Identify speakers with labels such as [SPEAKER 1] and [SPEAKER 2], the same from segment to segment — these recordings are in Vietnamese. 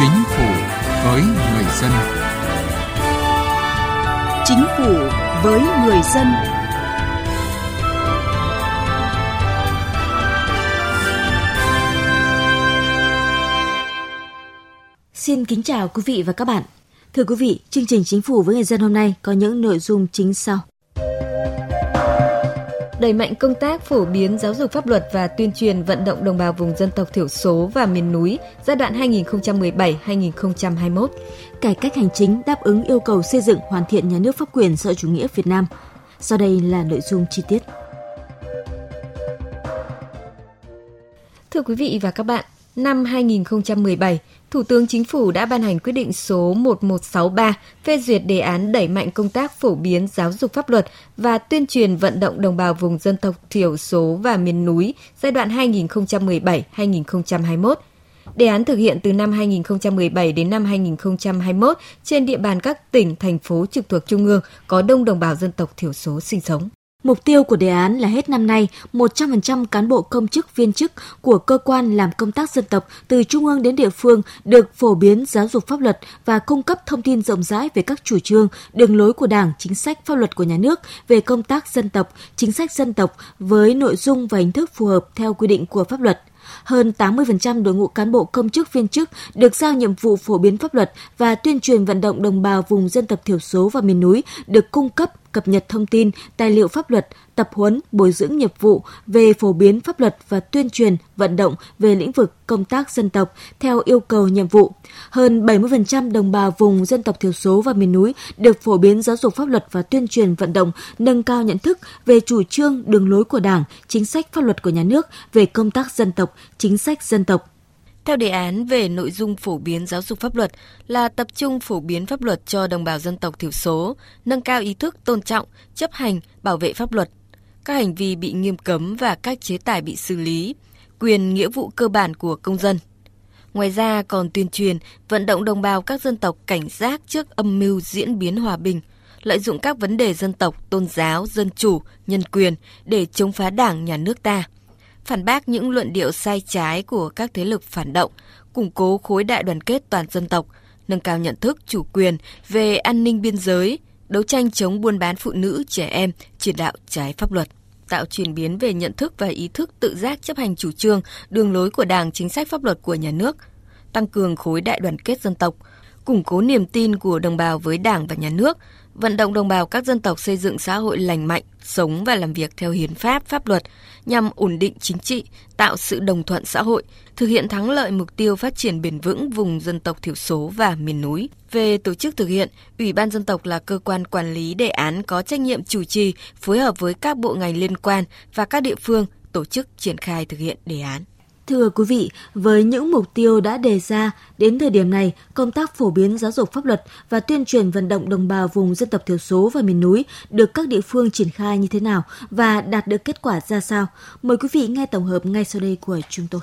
[SPEAKER 1] Chính phủ với người dân.
[SPEAKER 2] Chính phủ với người dân. Xin kính chào quý vị và các bạn. Thưa quý vị, chương trình Chính phủ với người dân hôm nay có những nội dung chính sau
[SPEAKER 3] đẩy mạnh công tác phổ biến giáo dục pháp luật và tuyên truyền vận động đồng bào vùng dân tộc thiểu số và miền núi giai đoạn 2017-2021.
[SPEAKER 2] Cải cách hành chính đáp ứng yêu cầu xây dựng hoàn thiện nhà nước pháp quyền xã chủ nghĩa Việt Nam. Sau đây là nội dung chi tiết.
[SPEAKER 3] Thưa quý vị và các bạn, năm 2017, Thủ tướng Chính phủ đã ban hành quyết định số 1163 phê duyệt đề án đẩy mạnh công tác phổ biến giáo dục pháp luật và tuyên truyền vận động đồng bào vùng dân tộc thiểu số và miền núi giai đoạn 2017-2021. Đề án thực hiện từ năm 2017 đến năm 2021 trên địa bàn các tỉnh, thành phố trực thuộc Trung ương có đông đồng bào dân tộc thiểu số sinh sống.
[SPEAKER 2] Mục tiêu của đề án là hết năm nay, 100% cán bộ công chức viên chức của cơ quan làm công tác dân tộc từ trung ương đến địa phương được phổ biến giáo dục pháp luật và cung cấp thông tin rộng rãi về các chủ trương, đường lối của Đảng, chính sách pháp luật của nhà nước về công tác dân tộc, chính sách dân tộc với nội dung và hình thức phù hợp theo quy định của pháp luật. Hơn 80% đội ngũ cán bộ công chức viên chức được giao nhiệm vụ phổ biến pháp luật và tuyên truyền vận động đồng bào vùng dân tộc thiểu số và miền núi được cung cấp cập nhật thông tin, tài liệu pháp luật, tập huấn, bồi dưỡng nghiệp vụ về phổ biến pháp luật và tuyên truyền, vận động về lĩnh vực công tác dân tộc theo yêu cầu nhiệm vụ. Hơn 70% đồng bào vùng dân tộc thiểu số và miền núi được phổ biến giáo dục pháp luật và tuyên truyền vận động nâng cao nhận thức về chủ trương, đường lối của Đảng, chính sách pháp luật của nhà nước về công tác dân tộc, chính sách dân tộc,
[SPEAKER 3] theo đề án về nội dung phổ biến giáo dục pháp luật là tập trung phổ biến pháp luật cho đồng bào dân tộc thiểu số, nâng cao ý thức tôn trọng, chấp hành, bảo vệ pháp luật, các hành vi bị nghiêm cấm và các chế tài bị xử lý, quyền nghĩa vụ cơ bản của công dân. Ngoài ra còn tuyên truyền, vận động đồng bào các dân tộc cảnh giác trước âm mưu diễn biến hòa bình, lợi dụng các vấn đề dân tộc, tôn giáo, dân chủ, nhân quyền để chống phá đảng, nhà nước ta – phản bác những luận điệu sai trái của các thế lực phản động, củng cố khối đại đoàn kết toàn dân tộc, nâng cao nhận thức chủ quyền về an ninh biên giới, đấu tranh chống buôn bán phụ nữ, trẻ em, chỉ đạo trái pháp luật tạo chuyển biến về nhận thức và ý thức tự giác chấp hành chủ trương, đường lối của Đảng, chính sách pháp luật của nhà nước, tăng cường khối đại đoàn kết dân tộc, củng cố niềm tin của đồng bào với Đảng và nhà nước, vận động đồng bào các dân tộc xây dựng xã hội lành mạnh, sống và làm việc theo hiến pháp, pháp luật nhằm ổn định chính trị, tạo sự đồng thuận xã hội, thực hiện thắng lợi mục tiêu phát triển bền vững vùng dân tộc thiểu số và miền núi. Về tổ chức thực hiện, Ủy ban dân tộc là cơ quan quản lý đề án có trách nhiệm chủ trì, phối hợp với các bộ ngành liên quan và các địa phương tổ chức triển khai thực hiện đề án.
[SPEAKER 2] Thưa quý vị, với những mục tiêu đã đề ra, đến thời điểm này, công tác phổ biến giáo dục pháp luật và tuyên truyền vận động đồng bào vùng dân tộc thiểu số và miền núi được các địa phương triển khai như thế nào và đạt được kết quả ra sao? Mời quý vị nghe tổng hợp ngay sau đây của chúng tôi.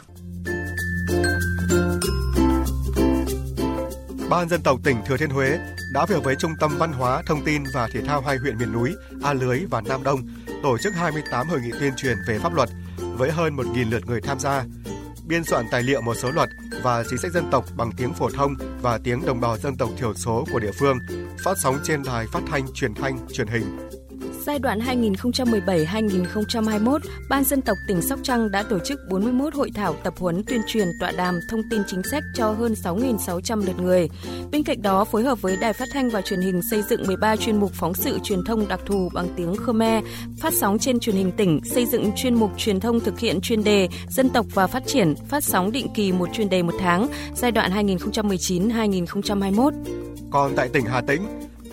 [SPEAKER 4] Ban dân tộc tỉnh Thừa Thiên Huế đã phối hợp với Trung tâm Văn hóa, Thông tin và Thể thao hai huyện miền núi A Lưới và Nam Đông tổ chức 28 hội nghị tuyên truyền về pháp luật với hơn 1.000 lượt người tham gia biên soạn tài liệu một số luật và chính sách dân tộc bằng tiếng phổ thông và tiếng đồng bào dân tộc thiểu số của địa phương, phát sóng trên đài phát thanh, truyền thanh, truyền hình.
[SPEAKER 5] Giai đoạn 2017-2021, Ban dân tộc tỉnh Sóc Trăng đã tổ chức 41 hội thảo tập huấn tuyên truyền tọa đàm thông tin chính sách cho hơn 6.600 lượt người. Bên cạnh đó, phối hợp với Đài Phát thanh và Truyền hình xây dựng 13 chuyên mục phóng sự truyền thông đặc thù bằng tiếng Khmer, phát sóng trên truyền hình tỉnh, xây dựng chuyên mục truyền thông thực hiện chuyên đề dân tộc và phát triển, phát sóng định kỳ một chuyên đề một tháng, giai đoạn 2019-2021.
[SPEAKER 4] Còn tại tỉnh Hà Tĩnh,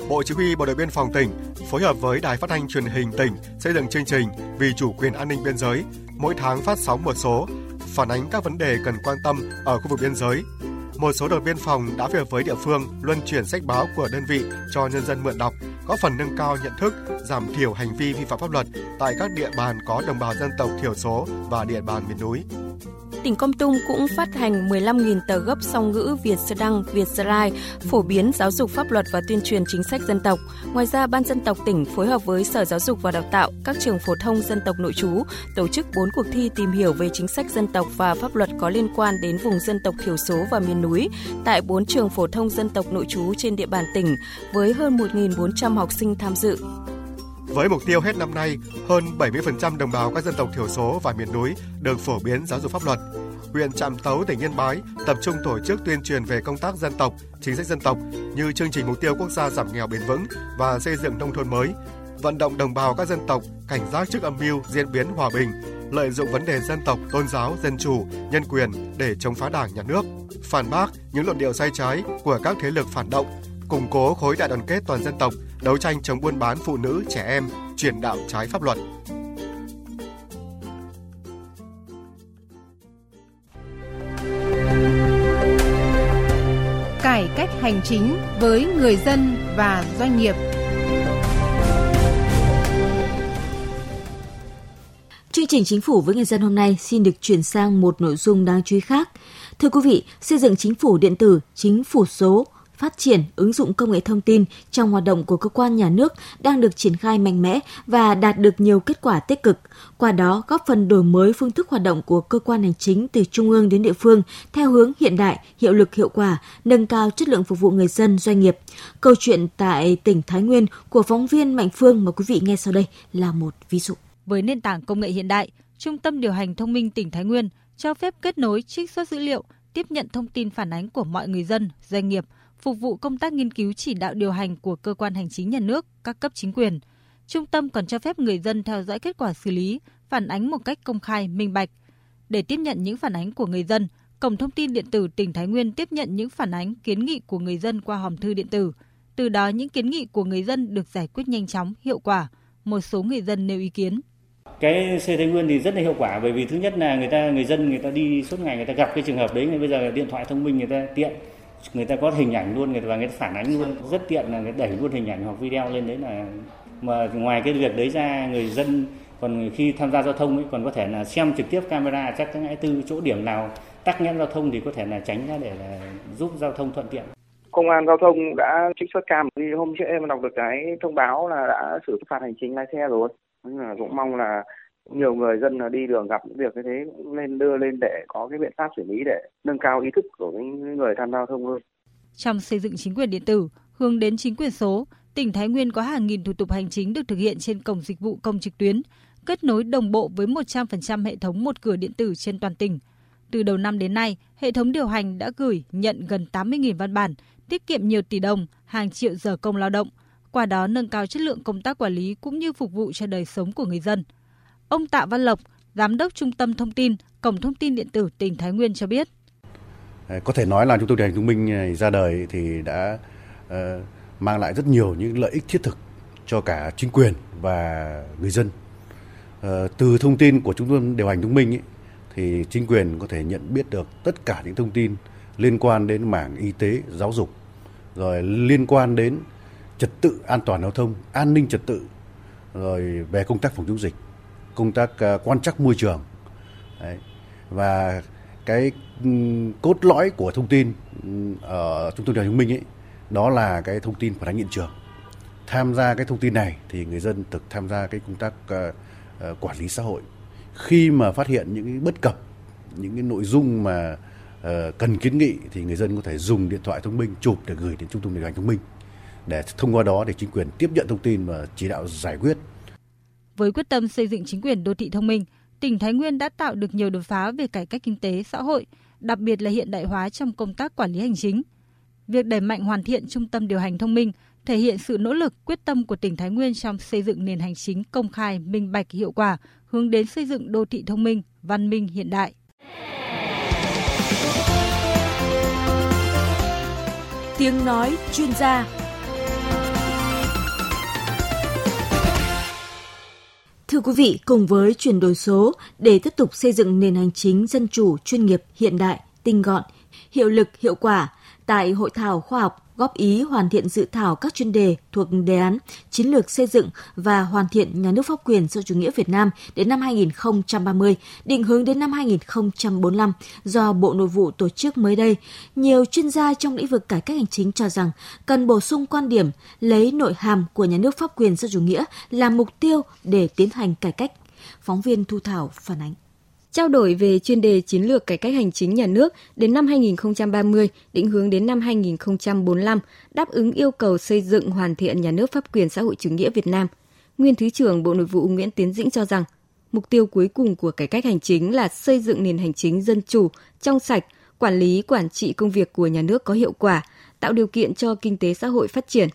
[SPEAKER 4] Bộ Chỉ huy Bộ đội Biên phòng tỉnh phối hợp với Đài Phát thanh Truyền hình tỉnh xây dựng chương trình Vì chủ quyền an ninh biên giới, mỗi tháng phát sóng một số, phản ánh các vấn đề cần quan tâm ở khu vực biên giới. Một số đội biên phòng đã về với địa phương luân chuyển sách báo của đơn vị cho nhân dân mượn đọc, góp phần nâng cao nhận thức, giảm thiểu hành vi vi phạm pháp luật tại các địa bàn có đồng bào dân tộc thiểu số và địa bàn miền núi
[SPEAKER 5] tỉnh Công Tum cũng phát hành 15.000 tờ gấp song ngữ Việt Sơ Đăng, Việt Sơ lai phổ biến giáo dục pháp luật và tuyên truyền chính sách dân tộc. Ngoài ra, Ban dân tộc tỉnh phối hợp với Sở Giáo dục và Đào tạo, các trường phổ thông dân tộc nội trú tổ chức 4 cuộc thi tìm hiểu về chính sách dân tộc và pháp luật có liên quan đến vùng dân tộc thiểu số và miền núi tại 4 trường phổ thông dân tộc nội trú trên địa bàn tỉnh với hơn 1.400 học sinh tham dự.
[SPEAKER 4] Với mục tiêu hết năm nay, hơn 70% đồng bào các dân tộc thiểu số và miền núi được phổ biến giáo dục pháp luật. Huyện Trạm Tấu, tỉnh Yên Bái tập trung tổ chức tuyên truyền về công tác dân tộc, chính sách dân tộc như chương trình mục tiêu quốc gia giảm nghèo bền vững và xây dựng nông thôn mới, vận động đồng bào các dân tộc cảnh giác trước âm mưu diễn biến hòa bình, lợi dụng vấn đề dân tộc, tôn giáo, dân chủ, nhân quyền để chống phá đảng, nhà nước, phản bác những luận điệu sai trái của các thế lực phản động, củng cố khối đại đoàn kết toàn dân tộc, đấu tranh chống buôn bán phụ nữ, trẻ em, truyền đạo trái pháp luật.
[SPEAKER 1] Cải cách hành chính với người dân và doanh nghiệp.
[SPEAKER 2] Chương trình Chính phủ với người dân hôm nay xin được chuyển sang một nội dung đáng chú ý khác. Thưa quý vị, xây dựng chính phủ điện tử, chính phủ số, phát triển ứng dụng công nghệ thông tin trong hoạt động của cơ quan nhà nước đang được triển khai mạnh mẽ và đạt được nhiều kết quả tích cực. Qua đó góp phần đổi mới phương thức hoạt động của cơ quan hành chính từ trung ương đến địa phương theo hướng hiện đại, hiệu lực hiệu quả, nâng cao chất lượng phục vụ người dân, doanh nghiệp. Câu chuyện tại tỉnh Thái Nguyên của phóng viên Mạnh Phương mà quý vị nghe sau đây là một ví dụ.
[SPEAKER 6] Với nền tảng công nghệ hiện đại, Trung tâm điều hành thông minh tỉnh Thái Nguyên cho phép kết nối trích xuất dữ liệu, tiếp nhận thông tin phản ánh của mọi người dân, doanh nghiệp, phục vụ công tác nghiên cứu chỉ đạo điều hành của cơ quan hành chính nhà nước, các cấp chính quyền. Trung tâm còn cho phép người dân theo dõi kết quả xử lý, phản ánh một cách công khai, minh bạch. Để tiếp nhận những phản ánh của người dân, Cổng thông tin điện tử tỉnh Thái Nguyên tiếp nhận những phản ánh kiến nghị của người dân qua hòm thư điện tử. Từ đó những kiến nghị của người dân được giải quyết nhanh chóng, hiệu quả. Một số người dân nêu ý kiến
[SPEAKER 7] cái xe Thái Nguyên thì rất là hiệu quả bởi vì thứ nhất là người ta người dân người ta đi suốt ngày người ta gặp cái trường hợp đấy bây giờ điện thoại thông minh người ta tiện người ta có hình ảnh luôn, người ta và người ta phản ánh luôn, rất tiện là người đẩy luôn hình ảnh hoặc video lên đấy là mà ngoài cái việc đấy ra người dân còn khi tham gia giao thông ấy, còn có thể là xem trực tiếp camera, chắc các ngã tư chỗ điểm nào tắc nghẽn giao thông thì có thể là tránh ra để là giúp giao thông thuận tiện.
[SPEAKER 8] Công an giao thông đã trích xuất cam. Vì hôm trước em đọc được cái thông báo là đã xử phạt hành chính lái xe rồi. Nên là cũng mong là nhiều người dân là đi đường gặp những việc như thế cũng nên đưa lên để có cái biện pháp xử lý để nâng cao ý thức của những người tham gia giao thông hơn.
[SPEAKER 6] Trong xây dựng chính quyền điện tử, hướng đến chính quyền số, tỉnh Thái Nguyên có hàng nghìn thủ tục hành chính được thực hiện trên cổng dịch vụ công trực tuyến, kết nối đồng bộ với 100% hệ thống một cửa điện tử trên toàn tỉnh. Từ đầu năm đến nay, hệ thống điều hành đã gửi, nhận gần 80.000 văn bản, tiết kiệm nhiều tỷ đồng, hàng triệu giờ công lao động, qua đó nâng cao chất lượng công tác quản lý cũng như phục vụ cho đời sống của người dân. Ông Tạ Văn Lộc, Giám đốc Trung tâm Thông tin, Cổng Thông tin Điện tử tỉnh Thái Nguyên cho biết.
[SPEAKER 9] Ờ, có thể nói là chúng tôi điều hành thông minh ờ, ra đời thì đã ờ, mang lại rất nhiều những lợi ích thiết thực cho cả chính quyền và người dân. Từ thông tin của chúng tôi điều hành thông minh ấy, thì chính quyền có thể nhận biết được tất cả những thông tin liên quan đến mảng y tế, giáo dục, rồi liên quan đến trật tự an toàn giao thông, an ninh trật tự, rồi về công tác phòng chống dịch, công tác uh, quan trắc môi trường. Đấy. Và cái um, cốt lõi của thông tin ở trung tâm điều thông minh ấy, đó là cái thông tin phản ánh hiện trường. Tham gia cái thông tin này thì người dân thực tham gia cái công tác uh, uh, quản lý xã hội. Khi mà phát hiện những cái bất cập, những cái nội dung mà uh, cần kiến nghị thì người dân có thể dùng điện thoại thông minh chụp để gửi đến trung tâm điều hành thông minh để thông qua đó để chính quyền tiếp nhận thông tin và chỉ đạo giải quyết.
[SPEAKER 6] Với quyết tâm xây dựng chính quyền đô thị thông minh, tỉnh Thái Nguyên đã tạo được nhiều đột phá về cải cách kinh tế xã hội, đặc biệt là hiện đại hóa trong công tác quản lý hành chính. Việc đẩy mạnh hoàn thiện trung tâm điều hành thông minh thể hiện sự nỗ lực quyết tâm của tỉnh Thái Nguyên trong xây dựng nền hành chính công khai, minh bạch, hiệu quả, hướng đến xây dựng đô thị thông minh, văn minh hiện đại.
[SPEAKER 2] Tiếng nói chuyên gia quý vị, cùng với chuyển đổi số để tiếp tục xây dựng nền hành chính dân chủ, chuyên nghiệp, hiện đại, tinh gọn, hiệu lực, hiệu quả, tại hội thảo khoa học góp ý hoàn thiện dự thảo các chuyên đề thuộc đề án chiến lược xây dựng và hoàn thiện nhà nước pháp quyền xã chủ nghĩa Việt Nam đến năm 2030, định hướng đến năm 2045 do Bộ Nội vụ tổ chức mới đây. Nhiều chuyên gia trong lĩnh vực cải cách hành chính cho rằng cần bổ sung quan điểm lấy nội hàm của nhà nước pháp quyền xã chủ nghĩa làm mục tiêu để tiến hành cải cách. Phóng viên Thu Thảo phản ánh
[SPEAKER 3] trao đổi về chuyên đề chiến lược cải cách hành chính nhà nước đến năm 2030, định hướng đến năm 2045, đáp ứng yêu cầu xây dựng hoàn thiện nhà nước pháp quyền xã hội chủ nghĩa Việt Nam. Nguyên Thứ trưởng Bộ Nội vụ Nguyễn Tiến Dĩnh cho rằng, mục tiêu cuối cùng của cải cách hành chính là xây dựng nền hành chính dân chủ, trong sạch, quản lý quản trị công việc của nhà nước có hiệu quả, tạo điều kiện cho kinh tế xã hội phát triển.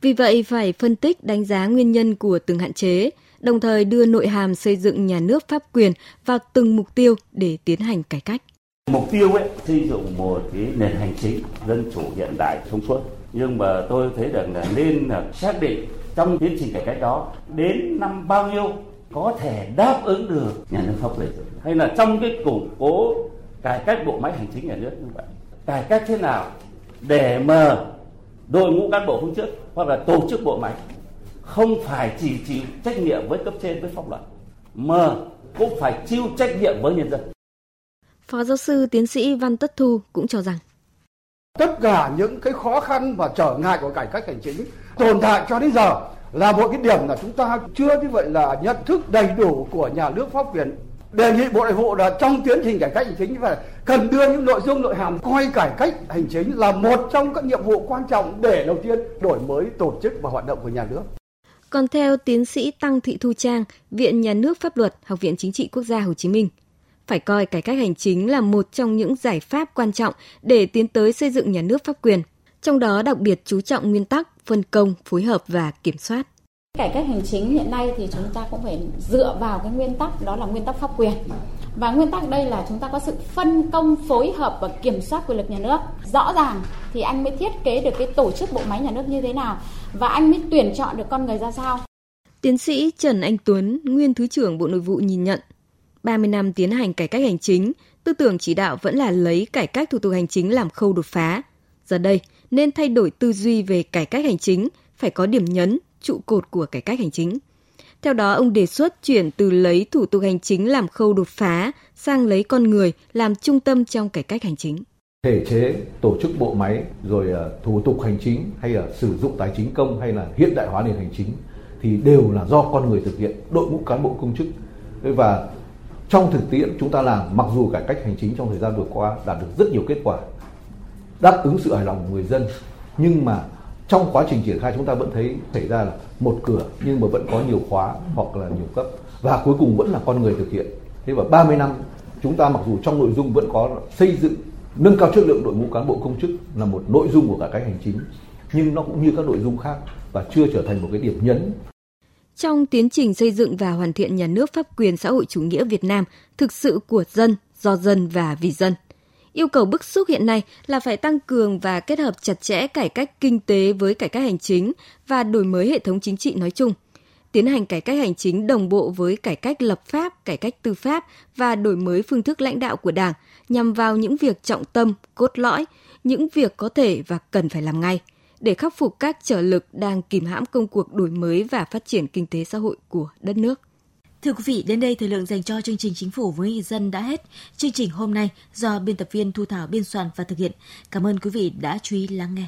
[SPEAKER 3] Vì vậy phải phân tích đánh giá nguyên nhân của từng hạn chế, đồng thời đưa nội hàm xây dựng nhà nước pháp quyền vào từng mục tiêu để tiến hành cải cách.
[SPEAKER 10] Mục tiêu ấy, xây dựng một cái nền hành chính dân chủ hiện đại thông suốt. Nhưng mà tôi thấy rằng là nên là xác định trong tiến trình cải cách đó, đến năm bao nhiêu có thể đáp ứng được nhà nước pháp quyền hay là trong cái củng cố cải cách bộ máy hành chính nhà nước như vậy cải cách thế nào để mà đội ngũ cán bộ công chức hoặc là tổ chức bộ máy không phải chỉ chịu trách nhiệm với cấp trên với pháp luật mà cũng phải chịu trách nhiệm với nhân dân.
[SPEAKER 3] Phó giáo sư tiến sĩ Văn Tất Thu cũng cho rằng
[SPEAKER 11] tất cả những cái khó khăn và trở ngại của cải cách hành chính tồn tại cho đến giờ là một cái điểm là chúng ta chưa như vậy là nhận thức đầy đủ của nhà nước pháp quyền đề nghị bộ nội vụ là trong tiến trình cải cách hành chính phải cần đưa những nội dung nội hàm coi cải cách hành chính là một trong các nhiệm vụ quan trọng để đầu tiên đổi mới tổ chức và hoạt động của nhà nước
[SPEAKER 3] còn theo tiến sĩ Tăng Thị Thu Trang, Viện Nhà nước Pháp luật, Học viện Chính trị Quốc gia Hồ Chí Minh, phải coi cải cách hành chính là một trong những giải pháp quan trọng để tiến tới xây dựng nhà nước pháp quyền, trong đó đặc biệt chú trọng nguyên tắc phân công, phối hợp và kiểm soát.
[SPEAKER 12] Cải cách hành chính hiện nay thì chúng ta cũng phải dựa vào cái nguyên tắc đó là nguyên tắc pháp quyền. Và nguyên tắc đây là chúng ta có sự phân công, phối hợp và kiểm soát quyền lực nhà nước. Rõ ràng thì anh mới thiết kế được cái tổ chức bộ máy nhà nước như thế nào và anh mới tuyển chọn được con người ra sao.
[SPEAKER 3] Tiến sĩ Trần Anh Tuấn, nguyên Thứ trưởng Bộ Nội vụ nhìn nhận, 30 năm tiến hành cải cách hành chính, tư tưởng chỉ đạo vẫn là lấy cải cách thủ tục hành chính làm khâu đột phá. Giờ đây, nên thay đổi tư duy về cải cách hành chính, phải có điểm nhấn, trụ cột của cải cách hành chính. Theo đó, ông đề xuất chuyển từ lấy thủ tục hành chính làm khâu đột phá sang lấy con người làm trung tâm trong cải cách hành chính.
[SPEAKER 13] Thể chế, tổ chức bộ máy, rồi ờ, thủ tục hành chính hay là sử dụng tài chính công hay là hiện đại hóa nền hành chính thì đều là do con người thực hiện, đội ngũ cán bộ công chức. Và trong thực tiễn chúng ta làm mặc dù cải cách hành chính trong thời gian vừa qua đạt được rất nhiều kết quả, đáp ứng sự hài lòng của người dân, nhưng mà trong quá trình triển khai chúng ta vẫn thấy xảy ra là một cửa nhưng mà vẫn có nhiều khóa hoặc là nhiều cấp và cuối cùng vẫn là con người thực hiện thế và 30 năm chúng ta mặc dù trong nội dung vẫn có xây dựng nâng cao chất lượng đội ngũ cán bộ công chức là một nội dung của cả cái hành chính nhưng nó cũng như các nội dung khác và chưa trở thành một cái điểm nhấn
[SPEAKER 3] trong tiến trình xây dựng và hoàn thiện nhà nước pháp quyền xã hội chủ nghĩa Việt Nam thực sự của dân, do dân và vì dân. Yêu cầu bức xúc hiện nay là phải tăng cường và kết hợp chặt chẽ cải cách kinh tế với cải cách hành chính và đổi mới hệ thống chính trị nói chung. Tiến hành cải cách hành chính đồng bộ với cải cách lập pháp, cải cách tư pháp và đổi mới phương thức lãnh đạo của Đảng nhằm vào những việc trọng tâm, cốt lõi, những việc có thể và cần phải làm ngay để khắc phục các trở lực đang kìm hãm công cuộc đổi mới và phát triển kinh tế xã hội của đất nước.
[SPEAKER 2] Thưa quý vị, đến đây thời lượng dành cho chương trình Chính phủ với người dân đã hết. Chương trình hôm nay do biên tập viên Thu Thảo biên soạn và thực hiện. Cảm ơn quý vị đã chú ý lắng nghe.